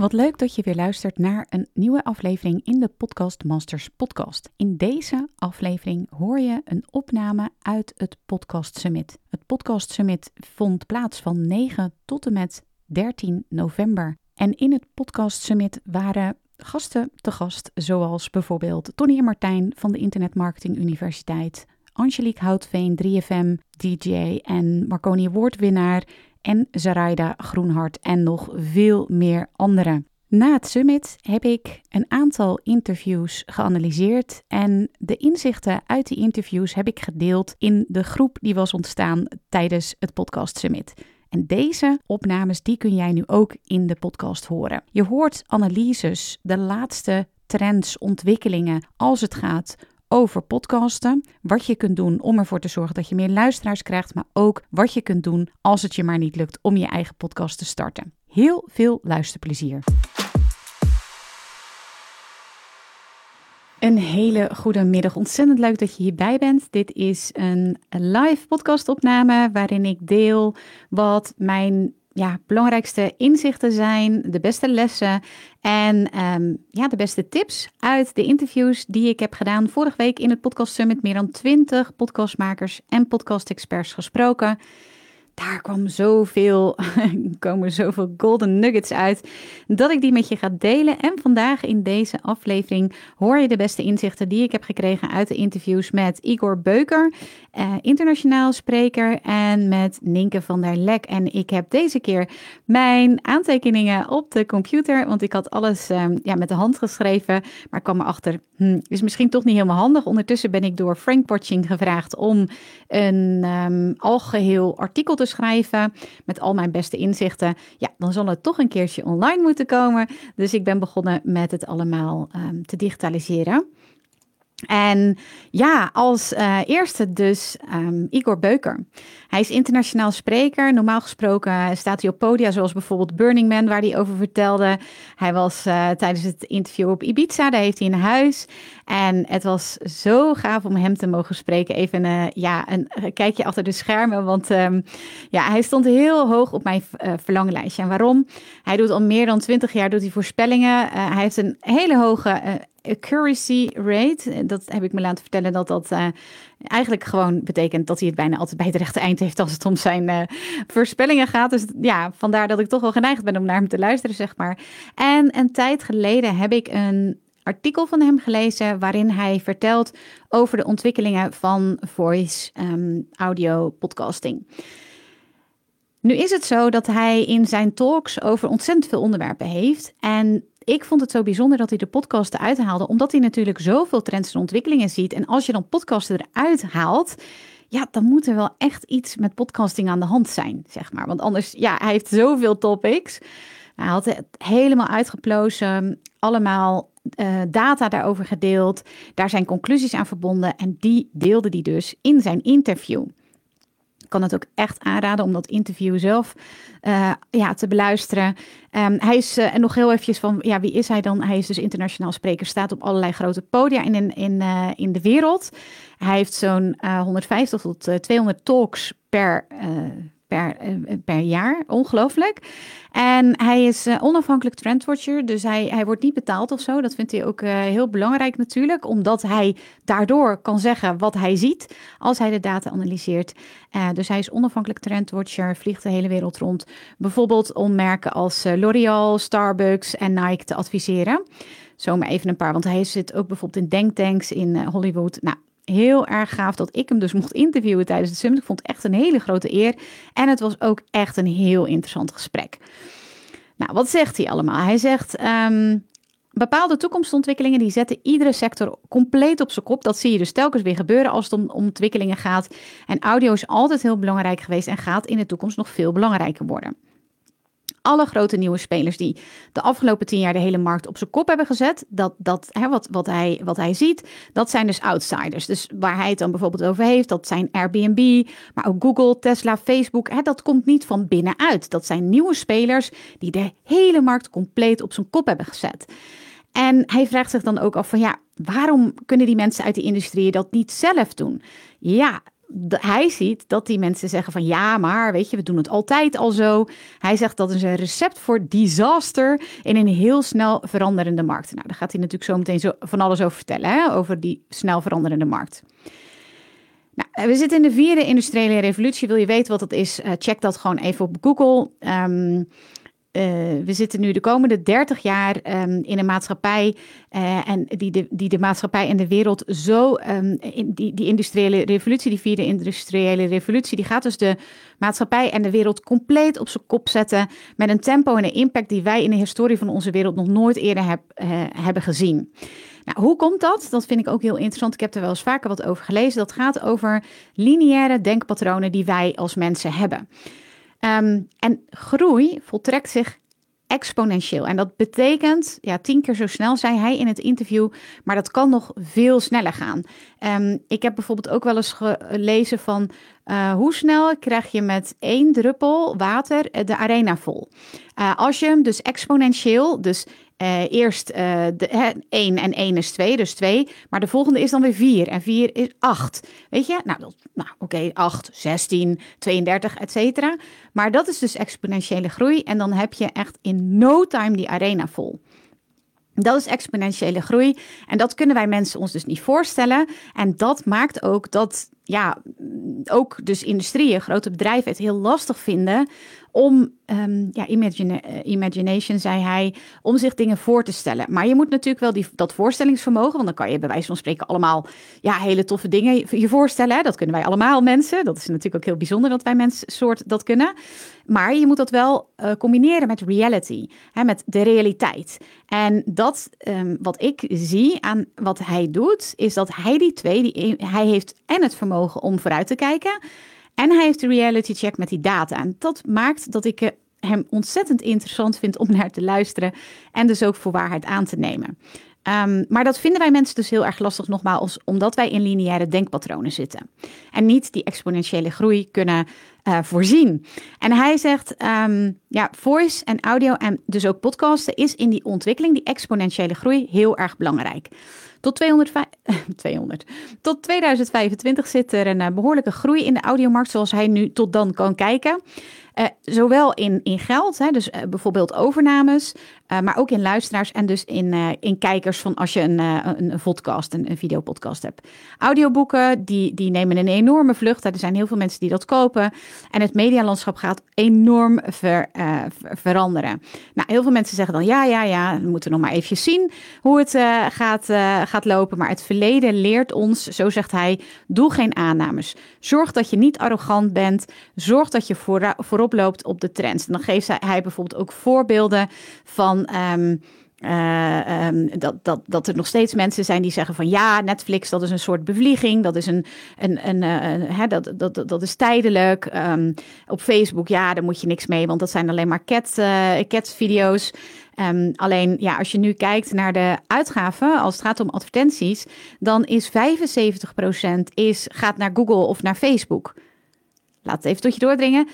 Wat leuk dat je weer luistert naar een nieuwe aflevering in de Podcast Masters podcast. In deze aflevering hoor je een opname uit het Podcast Summit. Het Podcast Summit vond plaats van 9 tot en met 13 november. En in het Podcast Summit waren gasten te gast, zoals bijvoorbeeld Tony en Martijn van de Internet Marketing Universiteit, Angelique Houtveen, 3FM, DJ en Marconi Award-winnaar en Zaraida Groenhart en nog veel meer anderen. Na het summit heb ik een aantal interviews geanalyseerd en de inzichten uit die interviews heb ik gedeeld in de groep die was ontstaan tijdens het podcast summit. En deze opnames die kun jij nu ook in de podcast horen. Je hoort analyses, de laatste trends, ontwikkelingen als het gaat over podcasten. Wat je kunt doen om ervoor te zorgen dat je meer luisteraars krijgt, maar ook wat je kunt doen als het je maar niet lukt om je eigen podcast te starten. Heel veel luisterplezier. Een hele goede middag. Ontzettend leuk dat je hierbij bent. Dit is een live podcastopname waarin ik deel wat mijn ja, belangrijkste inzichten zijn, de beste lessen en um, ja, de beste tips uit de interviews die ik heb gedaan. Vorige week in het Podcast Summit meer dan 20 podcastmakers en podcast-experts gesproken daar kwam zoveel, komen zoveel golden nuggets uit, dat ik die met je ga delen. En vandaag in deze aflevering hoor je de beste inzichten die ik heb gekregen uit de interviews met Igor Beuker, eh, internationaal spreker, en met Ninke van der Lek. En ik heb deze keer mijn aantekeningen op de computer, want ik had alles eh, ja, met de hand geschreven, maar kwam erachter, hm, is misschien toch niet helemaal handig. Ondertussen ben ik door Frank Watching gevraagd om een um, algeheel artikel te schrijven met al mijn beste inzichten, ja, dan zal het toch een keertje online moeten komen. Dus ik ben begonnen met het allemaal um, te digitaliseren. En ja, als uh, eerste dus um, Igor Beuker. Hij is internationaal spreker. Normaal gesproken staat hij op podia zoals bijvoorbeeld Burning Man, waar hij over vertelde. Hij was uh, tijdens het interview op Ibiza, daar heeft hij een huis. En het was zo gaaf om hem te mogen spreken. Even uh, ja, een kijkje achter de schermen, want um, ja, hij stond heel hoog op mijn verlanglijstje. En waarom? Hij doet al meer dan twintig jaar doet hij voorspellingen. hij heeft een hele hoge accuracy rate. Dat heb ik me laten vertellen dat dat uh, eigenlijk gewoon betekent dat hij het bijna altijd bij het rechte eind heeft als het om zijn uh, voorspellingen gaat. Dus ja, vandaar dat ik toch wel geneigd ben om naar hem te luisteren, zeg maar. En een tijd geleden heb ik een artikel van hem gelezen waarin hij vertelt over de ontwikkelingen van voice um, audio podcasting. Nu is het zo dat hij in zijn talks over ontzettend veel onderwerpen heeft. En ik vond het zo bijzonder dat hij de podcasten uithaalde, omdat hij natuurlijk zoveel trends en ontwikkelingen ziet. En als je dan podcasten eruit haalt, ja, dan moet er wel echt iets met podcasting aan de hand zijn, zeg maar. Want anders, ja, hij heeft zoveel topics. Hij had het helemaal uitgeplozen, allemaal uh, data daarover gedeeld. Daar zijn conclusies aan verbonden en die deelde hij dus in zijn interview kan het ook echt aanraden om dat interview zelf uh, ja, te beluisteren. Um, hij is uh, nog heel eventjes van, ja, wie is hij dan? Hij is dus internationaal spreker, staat op allerlei grote podia in, in, in, in de wereld. Hij heeft zo'n 150 tot 200 talks per per, eh, per jaar. Ongelooflijk. En hij is uh, onafhankelijk trendwatcher, dus hij, hij wordt niet betaald of zo. Dat vindt hij ook uh, heel belangrijk natuurlijk, omdat hij daardoor kan zeggen wat hij ziet als hij de data analyseert. Dus hij is onafhankelijk trendwatcher, vliegt de hele wereld rond. Bijvoorbeeld om merken als L'Oreal, Starbucks en Nike te adviseren. Zomaar even een paar, want hij zit ook bijvoorbeeld in denktanks in Hollywood. Nou, heel erg gaaf dat ik hem dus mocht interviewen tijdens het summit. Ik vond het echt een hele grote eer. En het was ook echt een heel interessant gesprek. Nou, wat zegt hij allemaal? Hij zegt: um, bepaalde toekomstontwikkelingen die zetten iedere sector compleet op zijn kop. Dat zie je dus telkens weer gebeuren als het om ontwikkelingen gaat. En audio is altijd heel belangrijk geweest en gaat in de toekomst nog veel belangrijker worden alle grote nieuwe spelers die de afgelopen tien jaar de hele markt op zijn kop hebben gezet, dat, dat hè, wat, wat, hij, wat hij ziet, dat zijn dus outsiders. Dus waar hij het dan bijvoorbeeld over heeft, dat zijn Airbnb, maar ook Google, Tesla, Facebook. Hè, dat komt niet van binnenuit. Dat zijn nieuwe spelers die de hele markt compleet op zijn kop hebben gezet. En hij vraagt zich dan ook af van ja, waarom kunnen die mensen uit die industrie dat niet zelf doen? Ja, hij ziet dat die mensen zeggen van ja, maar weet je, we doen het altijd al zo. Hij zegt dat is een recept voor disaster in een heel snel veranderende markt. Nou, daar gaat hij natuurlijk zo meteen zo van alles over vertellen, hè, over die snel veranderende markt. Nou, we zitten in de vierde industriële revolutie. Wil je weten wat dat is? Uh, check dat gewoon even op Google. Um, uh, we zitten nu de komende 30 jaar um, in een maatschappij uh, en die de, die de maatschappij en de wereld zo, um, in die, die industriële revolutie, die vierde industriële revolutie, die gaat dus de maatschappij en de wereld compleet op zijn kop zetten met een tempo en een impact die wij in de historie van onze wereld nog nooit eerder uh, hebben gezien. Nou, hoe komt dat? Dat vind ik ook heel interessant. Ik heb er wel eens vaker wat over gelezen. Dat gaat over lineaire denkpatronen die wij als mensen hebben. Um, en groei voltrekt zich exponentieel. En dat betekent, ja, tien keer zo snel, zei hij in het interview, maar dat kan nog veel sneller gaan. Um, ik heb bijvoorbeeld ook wel eens gelezen van uh, hoe snel krijg je met één druppel water de arena vol. Uh, als je hem dus exponentieel, dus uh, eerst uh, de, 1 en 1 is 2, dus 2. Maar de volgende is dan weer 4 en 4 is 8. Weet je? Nou, nou oké, okay, 8, 16, 32, et cetera. Maar dat is dus exponentiële groei. En dan heb je echt in no time die arena vol. Dat is exponentiële groei. En dat kunnen wij mensen ons dus niet voorstellen. En dat maakt ook dat, ja, ook dus industrieën, grote bedrijven het heel lastig vinden om, um, ja, uh, imagination zei hij, om zich dingen voor te stellen. Maar je moet natuurlijk wel die, dat voorstellingsvermogen, want dan kan je bij wijze van spreken allemaal ja, hele toffe dingen je voorstellen. Hè? Dat kunnen wij allemaal mensen. Dat is natuurlijk ook heel bijzonder dat wij mensen soort dat kunnen. Maar je moet dat wel uh, combineren met reality, hè, met de realiteit. En dat um, wat ik zie aan wat hij doet, is dat hij die twee, die, hij heeft en het vermogen om vooruit te kijken. En hij heeft de reality check met die data. En dat maakt dat ik hem ontzettend interessant vind om naar te luisteren en dus ook voor waarheid aan te nemen. Um, maar dat vinden wij mensen dus heel erg lastig, nogmaals, omdat wij in lineaire denkpatronen zitten. En niet die exponentiële groei kunnen uh, voorzien. En hij zegt, um, ja, voice en audio en dus ook podcasten is in die ontwikkeling, die exponentiële groei, heel erg belangrijk. Tot, 200, 200, tot 2025 zit er een eh, behoorlijke groei in de audiomarkt, zoals hij nu tot dan kan kijken. Uh, zowel in, in geld, hè, dus uh, bijvoorbeeld overnames, uh, maar ook in luisteraars en dus in, in kijkers van als je een, een, een podcast, een, een videopodcast hebt. Audioboeken, die, die nemen een enorme vlucht. Er zijn heel veel mensen die dat kopen. En het medialandschap gaat enorm ver, ver, veranderen. Nou, heel veel mensen zeggen dan ja, ja, ja, we moeten nog maar even zien hoe het gaat, gaat lopen. Maar het verleden leert ons, zo zegt hij, doe geen aannames. Zorg dat je niet arrogant bent. Zorg dat je voor, voorop loopt op de trends. En dan geeft hij, bijvoorbeeld ook voorbeelden van. Ehm, uh, um, dat, dat, dat er nog steeds mensen zijn die zeggen van ja, Netflix dat is een soort bevlieging, dat is een, een, een, hè, dat, dat, dat is tijdelijk. Um, op Facebook, ja, daar moet je niks mee, want dat zijn alleen maar cat, uh, cat video's. Alleen ja, als je nu kijkt naar de uitgaven, als het gaat om advertenties, dan is 75% is, gaat naar Google of naar Facebook. Laat het even tot je doordringen. 75%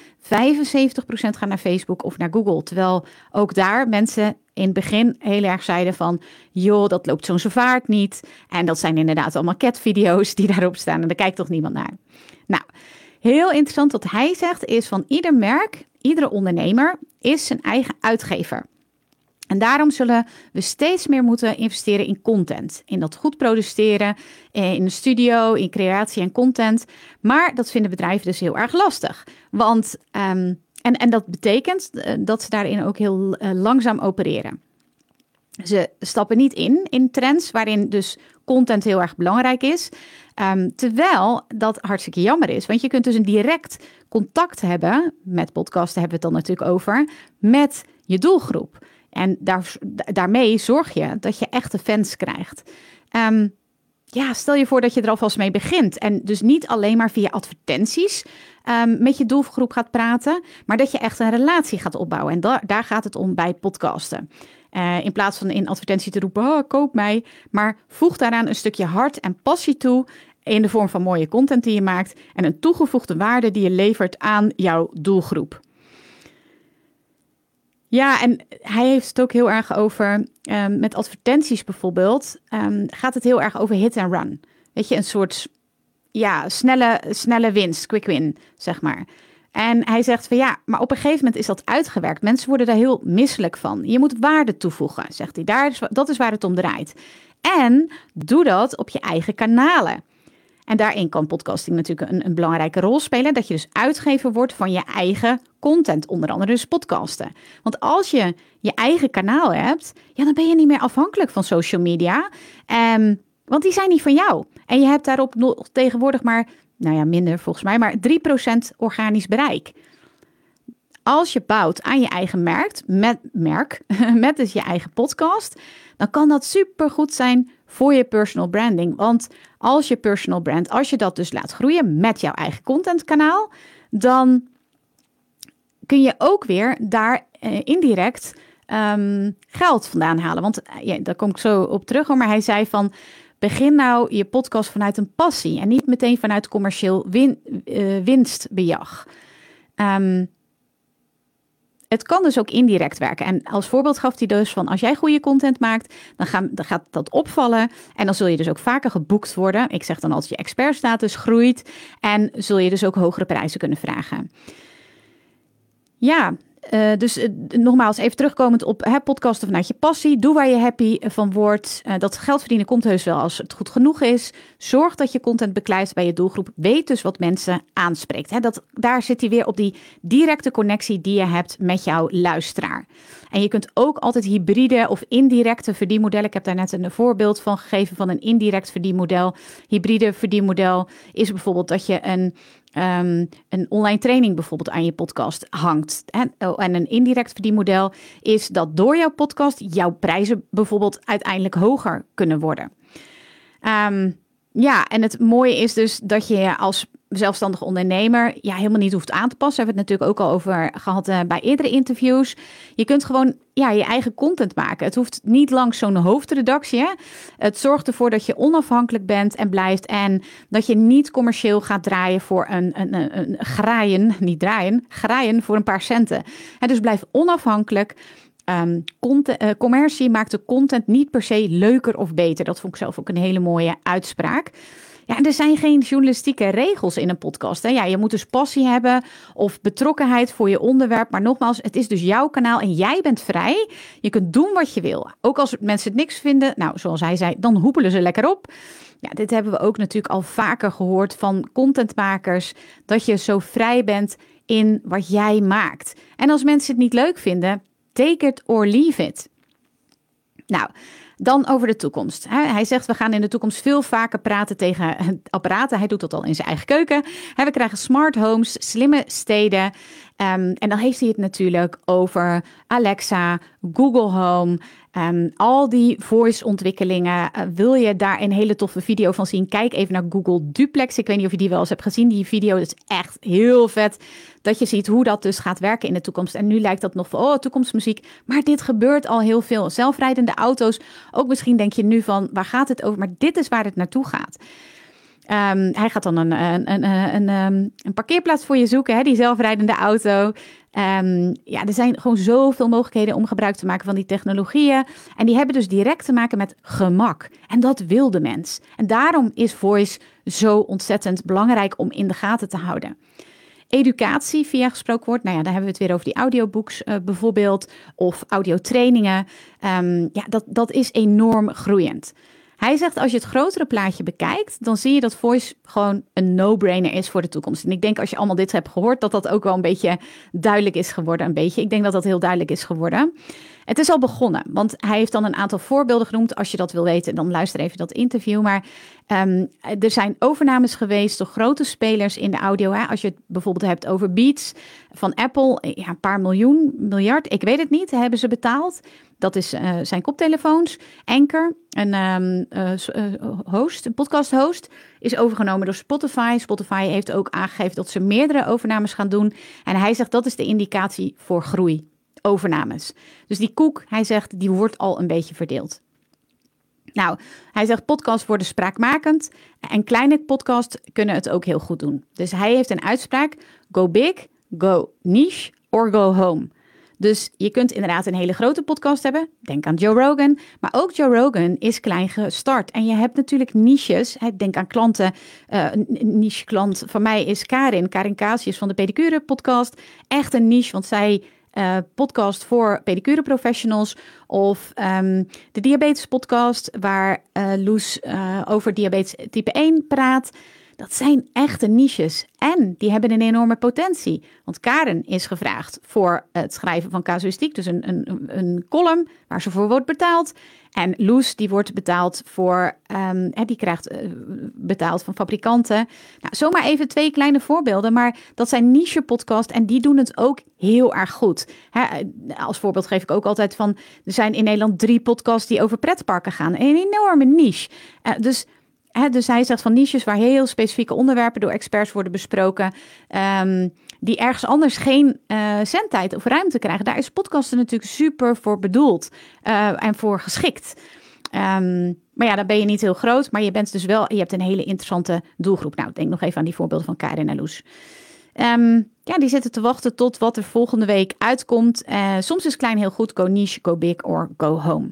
gaan naar Facebook of naar Google. Terwijl ook daar mensen in het begin heel erg zeiden van... joh, dat loopt zo'n vaart niet. En dat zijn inderdaad allemaal catvideo's die daarop staan. En daar kijkt toch niemand naar. Nou, heel interessant wat hij zegt is van ieder merk, iedere ondernemer... is zijn eigen uitgever. En daarom zullen we steeds meer moeten investeren in content. In dat goed produceren, eh, in de studio, in creatie en content. Maar dat vinden bedrijven dus heel erg lastig. Want, um, en, en dat betekent eh, dat ze daarin ook heel uh, langzaam opereren. Ze stappen niet in in trends waarin dus content heel erg belangrijk is. Um, terwijl dat hartstikke jammer is. Want je kunt dus een direct contact hebben met podcasten, hebben we het dan natuurlijk over, met je doelgroep. En daar, daarmee zorg je dat je echte fans krijgt. Um, ja, stel je voor dat je er alvast mee begint. En dus niet alleen maar via advertenties um, met je doelgroep gaat praten, maar dat je echt een relatie gaat opbouwen. En da daar gaat het om bij podcasten. Uh, in plaats van in advertentie te roepen, oh, koop mij. Maar voeg daaraan een stukje hart en passie toe in de vorm van mooie content die je maakt en een toegevoegde waarde die je levert aan jouw doelgroep. Ja, en hij heeft het ook heel erg over, um, met advertenties bijvoorbeeld, um, gaat het heel erg over hit and run. Weet je, een soort ja, snelle, snelle winst, quick win, zeg maar. En hij zegt van ja, maar op een gegeven moment is dat uitgewerkt. Mensen worden daar heel misselijk van. Je moet waarde toevoegen, zegt hij. Daar is, dat is waar het om draait. En doe dat op je eigen kanalen. En daarin kan podcasting natuurlijk een, een, belangrijke rol spelen. Dat je dus uitgever wordt van je eigen content, onder andere dus podcasten. Want als je je eigen kanaal hebt, ja, dan ben je niet meer afhankelijk van social media. Um, want die zijn niet van jou. En je hebt daarop nog tegenwoordig maar, nou ja, minder volgens mij, maar 3% organisch bereik. Als je bouwt aan je eigen merk, met, merk, met dus je eigen podcast, dan kan dat super goed zijn voor je personal branding. Want als je personal brand, als je dat dus laat groeien met jouw eigen contentkanaal, dan kun je ook weer daar eh, indirect um, geld vandaan halen. Want uh, ja, daar kom ik zo op terug. Maar hij zei van. Begin nou je podcast vanuit een passie en niet meteen vanuit commercieel win, uh, winstbejag. Um, het kan dus ook indirect werken. En als voorbeeld gaf hij dus van als jij goede content maakt, dan, dan gaat dat opvallen. En dan zul je dus ook vaker geboekt worden. Ik zeg dan altijd je expertstatus groeit. En zul je dus ook hogere prijzen kunnen vragen. Ja, uh, dus uh, nogmaals, even terugkomend op hè, podcasten vanuit je passie. Doe waar je happy van wordt. Uh, dat geld verdienen komt heus wel als het goed genoeg is. Zorg dat je content beklijft bij je doelgroep. Weet dus wat mensen aanspreekt. Hè. Dat, daar zit hij weer op die directe connectie die je hebt met jouw luisteraar. En je kunt ook altijd hybride of indirecte verdienmodellen. Ik heb daar net een voorbeeld van gegeven van een indirect verdienmodel. Hybride verdienmodel is bijvoorbeeld dat je een um, een online training bijvoorbeeld aan je podcast hangt. En, oh, en een indirect verdienmodel is dat door jouw podcast jouw prijzen bijvoorbeeld uiteindelijk hoger kunnen worden. Um, ja, en het mooie is dus dat je als zelfstandig ondernemer ja, helemaal niet hoeft aan te passen. Daar hebben we het natuurlijk ook al over gehad uh, bij eerdere interviews. Je kunt gewoon ja, je eigen content maken. Het hoeft niet langs zo'n hoofdredactie. Het zorgt ervoor dat je onafhankelijk bent en blijft. En dat je niet commercieel gaat draaien voor een, een, een, een graaien, niet draaien, graaien voor een paar centen. En dus blijf onafhankelijk. Um, content, uh, commercie maakt de content niet per se leuker of beter. Dat vond ik zelf ook een hele mooie uitspraak. Ja, er zijn geen journalistieke regels in een podcast. Hè? Ja, je moet dus passie hebben of betrokkenheid voor je onderwerp. Maar nogmaals, het is dus jouw kanaal en jij bent vrij. Je kunt doen wat je wil. Ook als mensen het niks vinden, nou, zoals hij zei, dan hoepelen ze lekker op. Ja, dit hebben we ook natuurlijk al vaker gehoord van contentmakers. Dat je zo vrij bent in wat jij maakt. En als mensen het niet leuk vinden, take it or leave it. Nou, dan over de toekomst. Hij zegt, we gaan in de toekomst veel vaker praten tegen apparaten. Hij doet dat al in zijn eigen keuken. We krijgen smart homes, slimme steden. Um, en dan heeft hij het natuurlijk over Alexa, Google Home, um, al die voice-ontwikkelingen. Uh, wil je daar een hele toffe video van zien? Kijk even naar Google Duplex. Ik weet niet of je die wel eens hebt gezien. Die video is echt heel vet. Dat je ziet hoe dat dus gaat werken in de toekomst. En nu lijkt dat nog van, oh, toekomstmuziek. Maar dit gebeurt al heel veel. Zelfrijdende auto's. Ook misschien denk je nu van, waar gaat het over? Maar dit is waar het naartoe gaat. Um, hij gaat dan een, een, een, ehm, een parkeerplaats voor je zoeken, hè, die zelfrijdende auto. Um, ja, er zijn gewoon zoveel mogelijkheden om gebruik te maken van die technologieën. En die hebben dus direct te maken met gemak. En dat wil de mens. En daarom is voice zo ontzettend belangrijk om in de gaten te houden. Educatie via gesproken woord, nou ja, dan hebben we het weer over die audiobooks uh, bijvoorbeeld, of audiotrainingen. Ja, dat, dat is enorm groeiend. Hij zegt als je het grotere plaatje bekijkt, dan zie je dat voice gewoon een no-brainer is voor de toekomst. En ik denk als je allemaal dit hebt gehoord, dat dat ook wel een beetje duidelijk is geworden. Een beetje. Ik denk dat dat heel duidelijk is geworden. Het is al begonnen, want hij heeft dan een aantal voorbeelden genoemd. Als je dat wil weten, dan luister even dat interview. Maar um, er zijn overnames geweest door grote spelers in de audio. Hè? Als je het bijvoorbeeld hebt over Beats van Apple, ja, een paar miljoen, miljard, ik weet het niet, hebben ze betaald. Dat is zijn koptelefoons. Anchor, een um, host, een podcast host, is overgenomen door Spotify. Spotify heeft ook aangegeven dat ze meerdere overnames gaan doen. En hij zegt dat is de indicatie voor groei. Overnames. Dus die koek, hij zegt, die wordt al een beetje verdeeld. Nou, hij zegt podcasts worden spraakmakend en kleine podcasts kunnen het ook heel goed doen. Dus hij heeft een uitspraak: go big, go niche or go home. Dus je kunt inderdaad een hele grote podcast hebben. Denk aan Joe Rogan. Maar ook Joe Rogan is klein gestart. En je hebt natuurlijk niches. Denk aan klanten. Uh, een niche klant van mij is Karin. Karin Casius van de Pedicure podcast. Echt een niche, want zij uh, podcast voor pedicure professionals. Of um, de diabetes podcast waar uh, Loes uh, over diabetes type 1 praat. Dat zijn echte niches en die hebben een enorme potentie. Want Karen is gevraagd voor het schrijven van casuïstiek, dus een, een, een column waar ze voor wordt betaald. En Loes, die wordt betaald voor, um, die krijgt uh, betaald van fabrikanten. Nou, zomaar even twee kleine voorbeelden, maar dat zijn niche podcasts en die doen het ook heel erg goed. Als voorbeeld geef ik ook altijd van, er zijn in Nederland drie podcasts die over pretparken gaan. Een enorme niche. Uh, dus dus hij zegt van niches waar heel specifieke onderwerpen door experts worden besproken. Um, die ergens anders geen uh, zendtijd of ruimte krijgen. Daar is podcasten natuurlijk super voor bedoeld uh, en voor geschikt. Um, maar ja, dan ben je niet heel groot, maar je bent dus wel, je hebt een hele interessante doelgroep. Nou, denk nog even aan die voorbeelden van Karin en Loes. Um, ja, die zitten te wachten tot wat er volgende week uitkomt. Uh, soms is klein heel goed, go niche, go big or go home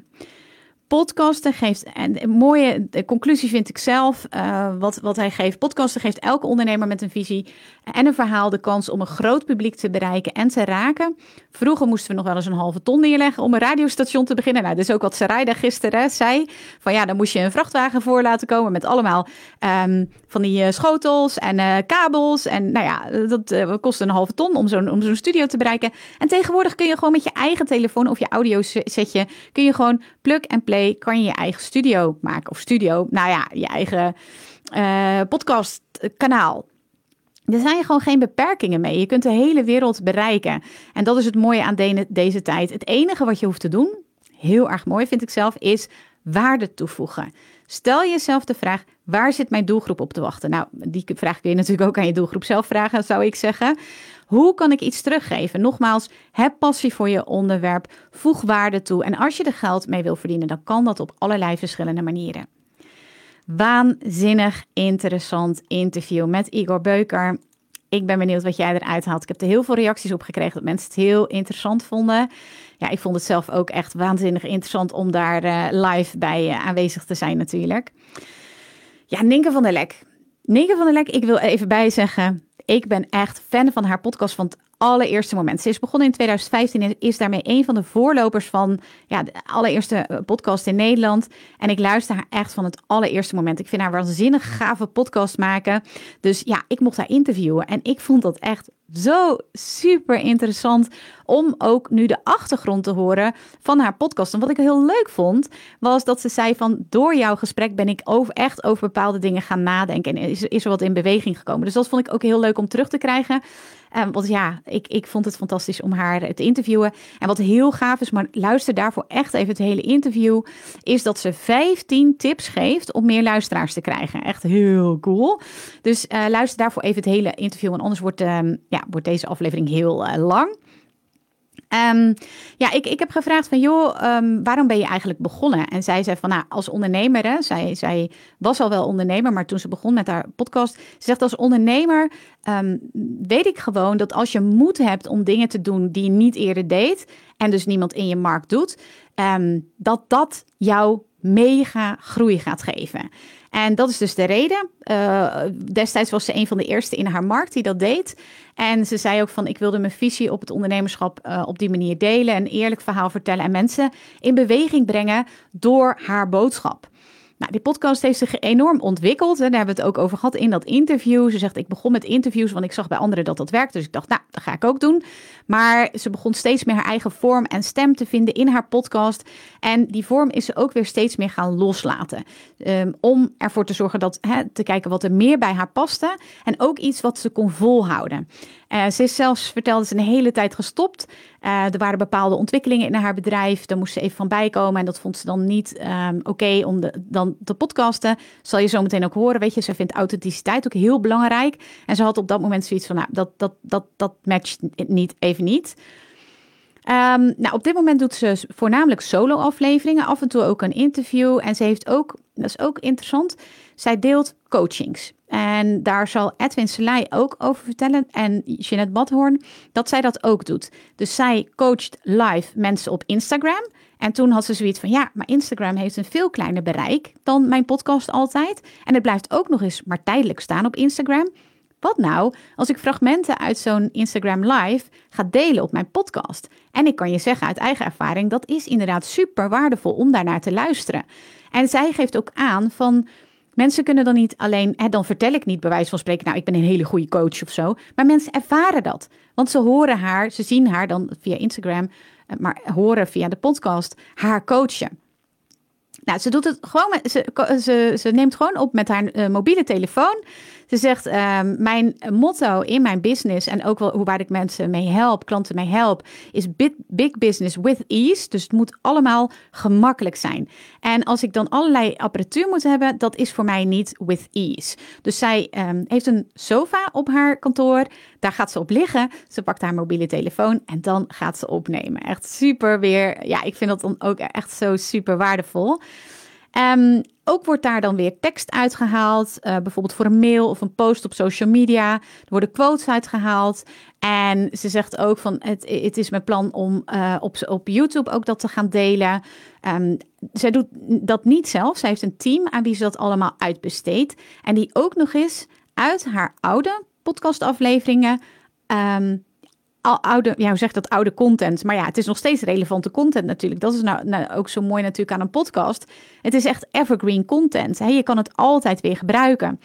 podcasten geeft, en een mooie conclusie vind ik zelf, uh, wat, wat hij geeft. Podcasten geeft elke ondernemer met een visie en een verhaal de kans om een groot publiek te bereiken en te raken. Vroeger moesten we nog wel eens een halve ton neerleggen om een radiostation te beginnen. Nou, dat is ook wat Sarayda gisteren zei. Van ja, dan moest je een vrachtwagen voor laten komen met allemaal um, van die uh, schotels en uh, kabels. En nou ja, dat uh, kost een halve ton om zo'n studio te bereiken. En tegenwoordig kun je gewoon met je eigen telefoon of je audio setje, kun je gewoon plug en play, kan je je eigen studio maken. Of studio, nou ja, je eigen podcastkanaal. Er zijn gewoon geen beperkingen mee. Je kunt de hele wereld bereiken. En dat is het mooie aan de, deze tijd. Het enige wat je hoeft te doen, heel erg mooi vind ik zelf, is waarde toevoegen. Stel jezelf de vraag: waar zit mijn doelgroep op te wachten? Nou, die vraag kun je natuurlijk ook aan je doelgroep zelf vragen, zou ik zeggen. Hoe kan ik iets teruggeven? Nogmaals, heb passie voor je onderwerp, voeg waarde toe. En als je er geld mee wil verdienen, dan kan dat op allerlei verschillende manieren. Waanzinnig interessant interview met Igor Beuker. Ik ben benieuwd wat jij eruit haalt. Ik heb er heel veel reacties op gekregen dat mensen het heel interessant vonden. Ja, ik vond het zelf ook echt waanzinnig interessant om daar uh, live bij uh, aanwezig te zijn natuurlijk. Ja, Ninke van der Lek. Ninke van der Lek, ik wil even bijzeggen. Ik ben echt fan van haar podcast van het allereerste moment. Ze is begonnen in 2015 en is daarmee een van de voorlopers van ja, de allereerste eh, podcast in Nederland. En ik luister haar echt van het allereerste moment. Ik vind haar waanzinnig gave podcast maken. Dus ja, ik mocht haar interviewen en ik vond dat echt zo super interessant om ook nu de achtergrond te horen van haar podcast. En wat ik heel leuk vond, was dat ze zei van door jouw gesprek ben ik over, echt over bepaalde dingen gaan nadenken en is, is er wat in beweging gekomen. Dus dat vond ik ook heel leuk om terug te krijgen. Um, want ja, ik, ik vond het fantastisch om haar te interviewen. En wat heel gaaf is, maar luister daarvoor echt even het hele interview, is dat ze 15 tips geeft om meer luisteraars te krijgen. Echt heel cool. Dus uh, luister daarvoor even het hele interview, en anders wordt, um, ja, wordt deze aflevering heel uh, lang. Um, ja, ik, ik heb gevraagd van, joh, um, waarom ben je eigenlijk begonnen? En zij zei van, nou, als ondernemer, hè, zij, zij was al wel ondernemer, maar toen ze begon met haar podcast, ze zegt als ondernemer um, weet ik gewoon dat als je moed hebt om dingen te doen die je niet eerder deed en dus niemand in je markt doet, dat dat jou mega groei gaat geven. En dat is dus de reden. Uh, destijds was ze een van de eerste in haar markt die dat deed. En ze zei ook van ik wilde mijn visie op het ondernemerschap uh, op die manier delen. Een eerlijk verhaal vertellen en mensen in beweging brengen door haar boodschap. Nou, die podcast heeft zich enorm ontwikkeld. En daar hebben we het ook over gehad in dat interview. Ze zegt, ik begon met interviews, want ik zag bij anderen dat dat werkt. Dus ik dacht, nou, dat ga ik ook doen. Maar ze begon steeds meer haar eigen vorm en stem te vinden in haar podcast. En die vorm is ze ook weer steeds meer gaan loslaten. Um, om ervoor te zorgen dat, hè, te kijken wat er meer bij haar paste. En ook iets wat ze kon volhouden. Uh, ze is zelfs, vertelde ze, een hele tijd gestopt. Uh, er waren bepaalde ontwikkelingen in haar bedrijf. Daar moest ze even van bijkomen. En dat vond ze dan niet um, oké om de, dan te podcasten. Zal je zo meteen ook horen. Weet je, ze vindt authenticiteit ook heel belangrijk. En ze had op dat moment zoiets van, nou, dat, dat, dat, dat matcht niet, even niet. Um, nou, op dit moment doet ze voornamelijk solo-afleveringen, af en toe ook een interview. En ze heeft ook, dat is ook interessant, zij deelt coachings. En daar zal Edwin Selei ook over vertellen en Jeanette Badhoorn dat zij dat ook doet. Dus zij coacht live mensen op Instagram. En toen had ze zoiets van, ja, maar Instagram heeft een veel kleiner bereik dan mijn podcast altijd. En het blijft ook nog eens maar tijdelijk staan op Instagram. Wat nou als ik fragmenten uit zo'n Instagram live ga delen op mijn podcast? En ik kan je zeggen uit eigen ervaring, dat is inderdaad super waardevol om daarnaar te luisteren. En zij geeft ook aan van Mensen kunnen dan niet alleen, hè, dan vertel ik niet bij wijze van spreken, nou ik ben een hele goede coach of zo. Maar mensen ervaren dat. Want ze horen haar, ze zien haar dan via Instagram, eh, maar horen via de podcast haar coachen. Nou, ze doet het gewoon, ze, ze, ze neemt gewoon op met haar uh, mobiele telefoon. Ze zegt, um, mijn motto in mijn business en ook wel hoe waar ik mensen mee help, klanten mee help, is big, business with ease. Dus het moet allemaal gemakkelijk zijn. En als ik dan allerlei apparatuur moet hebben, dat is voor mij niet with ease. Dus zij um, heeft een sofa op haar kantoor. Daar gaat ze op liggen. Ze pakt haar mobiele telefoon en dan gaat ze opnemen. Echt super weer. Ja, ik vind dat dan ook echt zo super waardevol. Um, ook wordt daar dan weer tekst uitgehaald, uh, bijvoorbeeld voor een mail of een post op social media. Er worden quotes uitgehaald. En ze zegt ook van het, het is mijn plan om uh, op, op YouTube ook dat te gaan delen. Um, zij doet dat niet zelf. Zij heeft een team aan wie ze dat allemaal uitbesteedt. En die ook nog eens uit haar oude podcastafleveringen um, oude, ja, hoe zegt dat, oude content. Maar ja, het is nog steeds relevante content natuurlijk. Dat is nou, nou ook zo mooi natuurlijk aan een podcast. Het is echt evergreen content. Hè? Je kan het altijd weer gebruiken.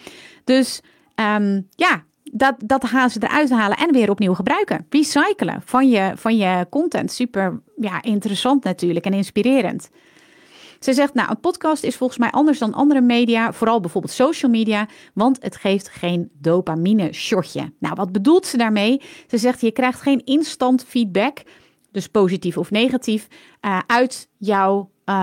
Dus um, ja, dat, dat gaan ze eruit halen en weer opnieuw gebruiken. Recyclen van je, van je content. Super ja, interessant natuurlijk en inspirerend. Ze zegt, nou, een podcast is volgens mij anders dan andere media, vooral bijvoorbeeld social media, want het geeft geen dopamine-shotje. Nou, wat bedoelt ze daarmee? Ze zegt, je krijgt geen instant feedback, dus positief of negatief, uh, uit jouw uh,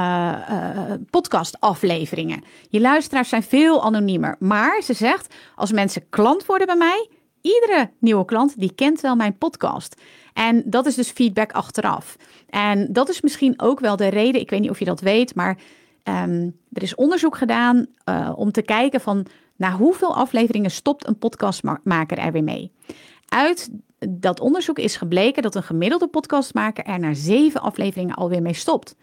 uh, podcastafleveringen. Je luisteraars zijn veel anoniemer, maar ze zegt, als mensen klant worden bij mij, iedere nieuwe klant die kent wel mijn podcast. En dat is dus feedback achteraf. En dat is misschien ook wel de reden, ik weet niet of je dat weet, maar um, er is onderzoek gedaan uh, om te kijken van na hoeveel afleveringen stopt een podcastmaker er weer mee. Uit dat onderzoek is gebleken dat een gemiddelde podcastmaker er na zeven afleveringen alweer mee stopt.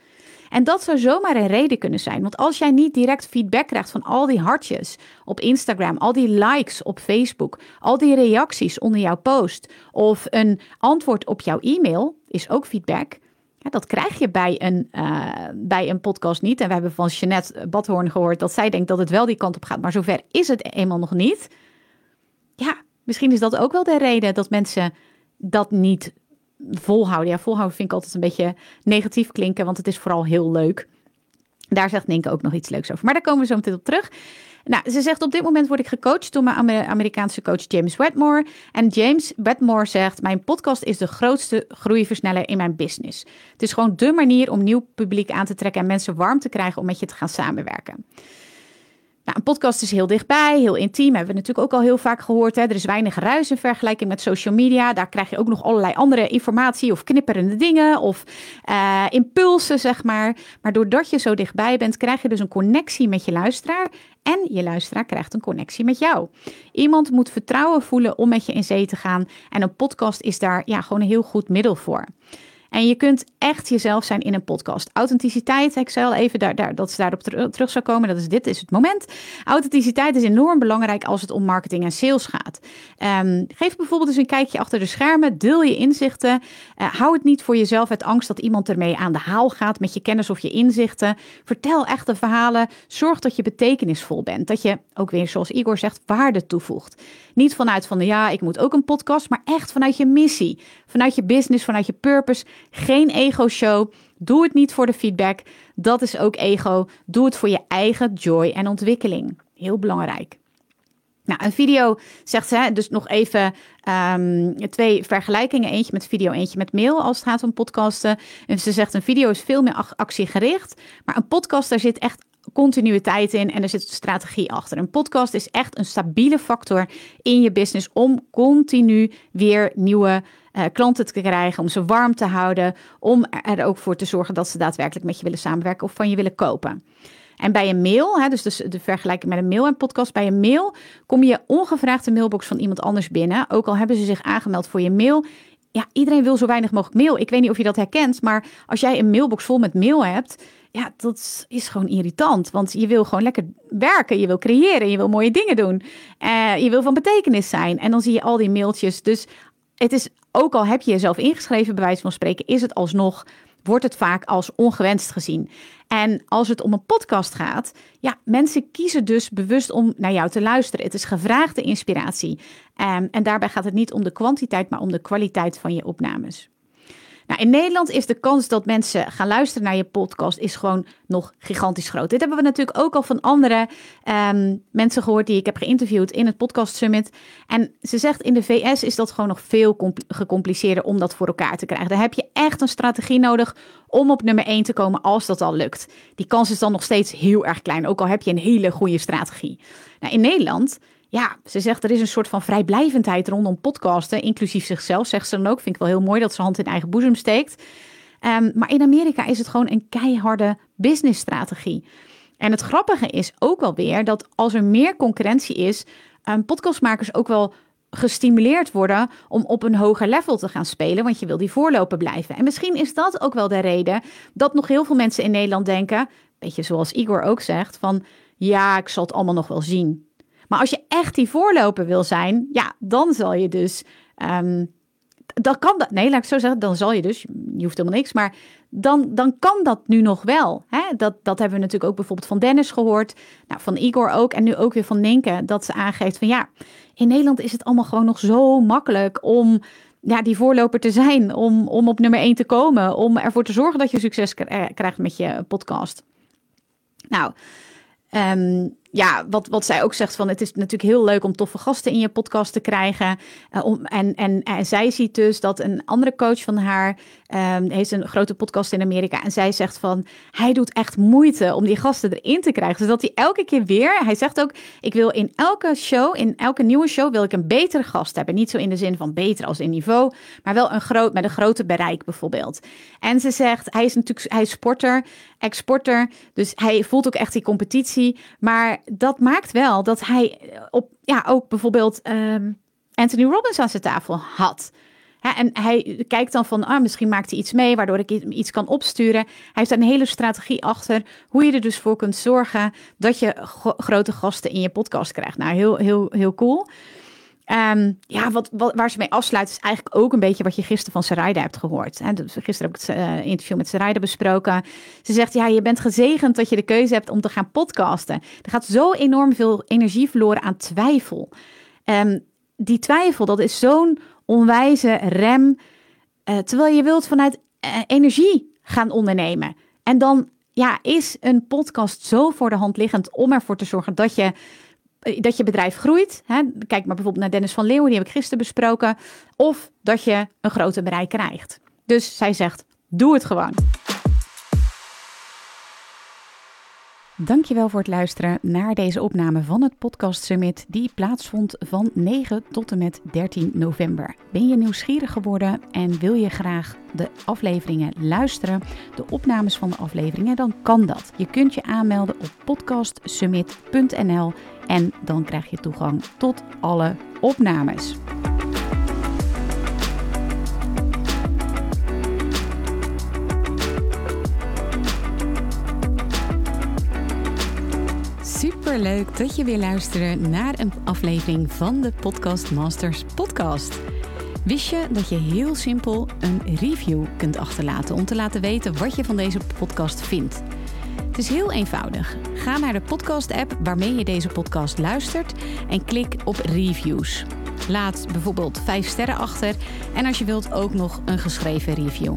En dat zou zomaar een reden kunnen zijn. Want als jij niet direct feedback krijgt van al die hartjes op Instagram, al die likes op Facebook, al die reacties onder jouw post of een antwoord op jouw e-mail, is ook feedback. Ja, dat krijg je bij een, uh, bij een podcast niet. En we hebben van Jeanette Badhoorn gehoord dat zij denkt dat het wel die kant op gaat. Maar zover is het eenmaal nog niet. Ja, misschien is dat ook wel de reden dat mensen dat niet volhouden. Ja, volhouden vind ik altijd een beetje negatief klinken, want het is vooral heel leuk. Daar zegt Ninke ook nog iets leuks over. Maar daar komen we zo meteen op terug. Nou, ze zegt op dit moment word ik gecoacht door mijn Amerikaanse coach James Wedmore. En James Wedmore zegt, mijn podcast is de grootste groeiversneller in mijn business. Het is gewoon de manier om nieuw publiek aan te trekken en mensen warm te krijgen om met je te gaan samenwerken. Nou, een podcast is heel dichtbij, heel intiem. Hebben we natuurlijk ook al heel vaak gehoord. Hè? Er is weinig ruis in vergelijking met social media. Daar krijg je ook nog allerlei andere informatie of knipperende dingen of uh, impulsen, zeg maar. Maar doordat je zo dichtbij bent, krijg je dus een connectie met je luisteraar. En je luisteraar krijgt een connectie met jou. Iemand moet vertrouwen voelen om met je in zee te gaan. En een podcast is daar ja, gewoon een heel goed middel voor. En je kunt echt jezelf zijn in een podcast. Authenticiteit, al even, daar, daar, dat ze daarop terug zou komen. Dat is dit is het moment. Authenticiteit is enorm belangrijk als het om marketing en sales gaat. Um, geef bijvoorbeeld eens een kijkje achter de schermen. Deel je inzichten. Uh, hou het niet voor jezelf uit angst dat iemand ermee aan de haal gaat met je kennis of je inzichten. Vertel echte verhalen. Zorg dat je betekenisvol bent. Dat je ook weer, zoals Igor zegt, waarde toevoegt. Niet vanuit van ja, ik moet ook een podcast, maar echt vanuit je missie, vanuit je business, vanuit je purpose. Geen ego-show. Doe het niet voor de feedback. Dat is ook ego. Doe het voor je eigen joy en ontwikkeling. Heel belangrijk. Nou, een video zegt ze, dus nog even um, twee vergelijkingen. Eentje met video, eentje met mail als het gaat om podcasten. En ze zegt, een video is veel meer actiegericht. Maar een podcast, daar zit echt continuïteit in en er zit strategie achter. Een podcast is echt een stabiele factor in je business om continu weer nieuwe uh, klanten te krijgen, om ze warm te houden, om er ook voor te zorgen dat ze daadwerkelijk met je willen samenwerken of van je willen kopen. En bij een mail, hè, dus de, de vergelijking met een mail en podcast, bij een mail kom je ongevraagd de mailbox van iemand anders binnen. Ook al hebben ze zich aangemeld voor je mail. Ja, iedereen wil zo weinig mogelijk mail. Ik weet niet of je dat herkent, maar als jij een mailbox vol met mail hebt, ja, dat is gewoon irritant. Want je wil gewoon lekker werken, je wil creëren, je wil mooie dingen doen. Uh, je wil van betekenis zijn. En dan zie je al die mailtjes. Dus het is, ook al heb je jezelf ingeschreven, bij wijze van spreken, is het alsnog, wordt het vaak als ongewenst gezien. En als het om een podcast gaat, ja, mensen kiezen dus bewust om naar jou te luisteren. Het is gevraagde inspiratie. Um, en daarbij gaat het niet om de kwantiteit, maar om de kwaliteit van je opnames. Nou, in Nederland is de kans dat mensen gaan luisteren naar je podcast is gewoon nog gigantisch groot. Dit hebben we natuurlijk ook al van andere um, mensen gehoord die ik heb geïnterviewd in het Podcast Summit. En ze zegt in de VS is dat gewoon nog veel gecompliceerder om dat voor elkaar te krijgen. Daar heb je echt een strategie nodig om op nummer 1 te komen als dat al lukt. Die kans is dan nog steeds heel erg klein, ook al heb je een hele goede strategie. Nou, in Nederland ja, ze zegt er is een soort van vrijblijvendheid rondom podcasten, inclusief zichzelf, zegt ze dan ook. Vind ik wel heel mooi dat ze hand in eigen boezem steekt. Um, maar in Amerika is het gewoon een keiharde businessstrategie. En het grappige is ook wel weer dat als er meer concurrentie is, um, podcastmakers ook wel gestimuleerd worden om op een hoger level te gaan spelen, want je wil die voorlopen blijven. En misschien is dat ook wel de reden dat nog heel veel mensen in Nederland denken, beetje zoals Igor ook zegt, van ja, ik zal het allemaal nog wel zien. Maar als je echt die voorloper wil zijn, ja, dan zal je dus. Um, dan kan dat. Nee, laat ik zo zeggen. Dan zal je dus. Je hoeft helemaal niks. Maar dan, dan kan dat nu nog wel. Hè? Dat, dat hebben we natuurlijk ook bijvoorbeeld van Dennis gehoord. Nou, van Igor ook. En nu ook weer van Ninke. Dat ze aangeeft van ja. In Nederland is het allemaal gewoon nog zo makkelijk om ja, die voorloper te zijn. Om, om op nummer 1 te komen. Om ervoor te zorgen dat je succes krijgt met je podcast. Nou, um, ja, wat, wat zij ook zegt van het is natuurlijk heel leuk om toffe gasten in je podcast te krijgen. Uh, om, en, en, en zij ziet dus dat een andere coach van haar um, heeft een grote podcast in Amerika. En zij zegt van hij doet echt moeite om die gasten erin te krijgen. Dus dat hij elke keer weer, hij zegt ook, ik wil in elke show, in elke nieuwe show wil ik een betere gast hebben. Niet zo in de zin van beter als in niveau, maar wel een groot, met een grote bereik bijvoorbeeld. En ze zegt, hij is natuurlijk, hij is sporter, exporter, dus hij voelt ook echt die competitie. Maar dat maakt wel dat hij op, ja, ook bijvoorbeeld um, Anthony Robbins aan zijn tafel had. en hij kijkt dan van, ah, misschien maakt hij iets mee, waardoor ik iets kan opsturen. Hij heeft een hele strategie achter hoe je er dus voor kunt zorgen dat je grote gasten in je podcast krijgt. Nou, heel, heel, heel cool. Um, ja, wat, waar ze mee afsluit is eigenlijk ook een beetje wat je gisteren van Sarayda hebt gehoord. Hè? Gisteren heb het uh, interview met Sarayda besproken. Ze zegt, ja, je bent gezegend dat je de keuze hebt om te gaan podcasten. Er gaat zo enorm veel energie verloren aan twijfel. Um, die twijfel, dat is zo'n onwijze rem. Uh, terwijl je wilt vanuit uh, energie gaan ondernemen. En dan ja, is een podcast zo voor de hand liggend om ervoor te zorgen dat je eh, dat je bedrijf groeit. Hè? Kijk maar bijvoorbeeld naar Dennis van Leeuwen, die heb ik gisteren besproken. Of dat je een groter bereik krijgt. Dus zij zegt, doe het gewoon. Dankjewel voor het luisteren naar deze opname van het Podcast Summit die plaatsvond van 9 tot en met 13 november. Ben je nieuwsgierig geworden en wil je graag de afleveringen luisteren, de opnames van de afleveringen, dan kan dat. Je kunt je aanmelden op podcastsummit.nl en dan krijg je toegang tot alle opnames. Superleuk dat je weer luistert naar een aflevering van de Podcast Masters podcast. Wist je dat je heel simpel een review kunt achterlaten om te laten weten wat je van deze podcast vindt? Het is heel eenvoudig. Ga naar de podcast-app waarmee je deze podcast luistert en klik op reviews. Laat bijvoorbeeld 5 sterren achter en als je wilt ook nog een geschreven review.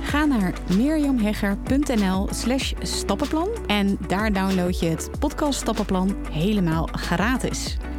Ga naar mirjamhegger.nl slash stappenplan en daar download je het podcast stappenplan helemaal gratis.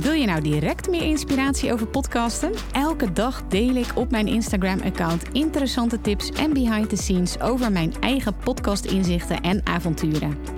Wil je nou direct meer inspiratie over podcasten? Elke dag deel ik op mijn Instagram-account interessante tips en behind the scenes over mijn eigen podcast-inzichten en avonturen.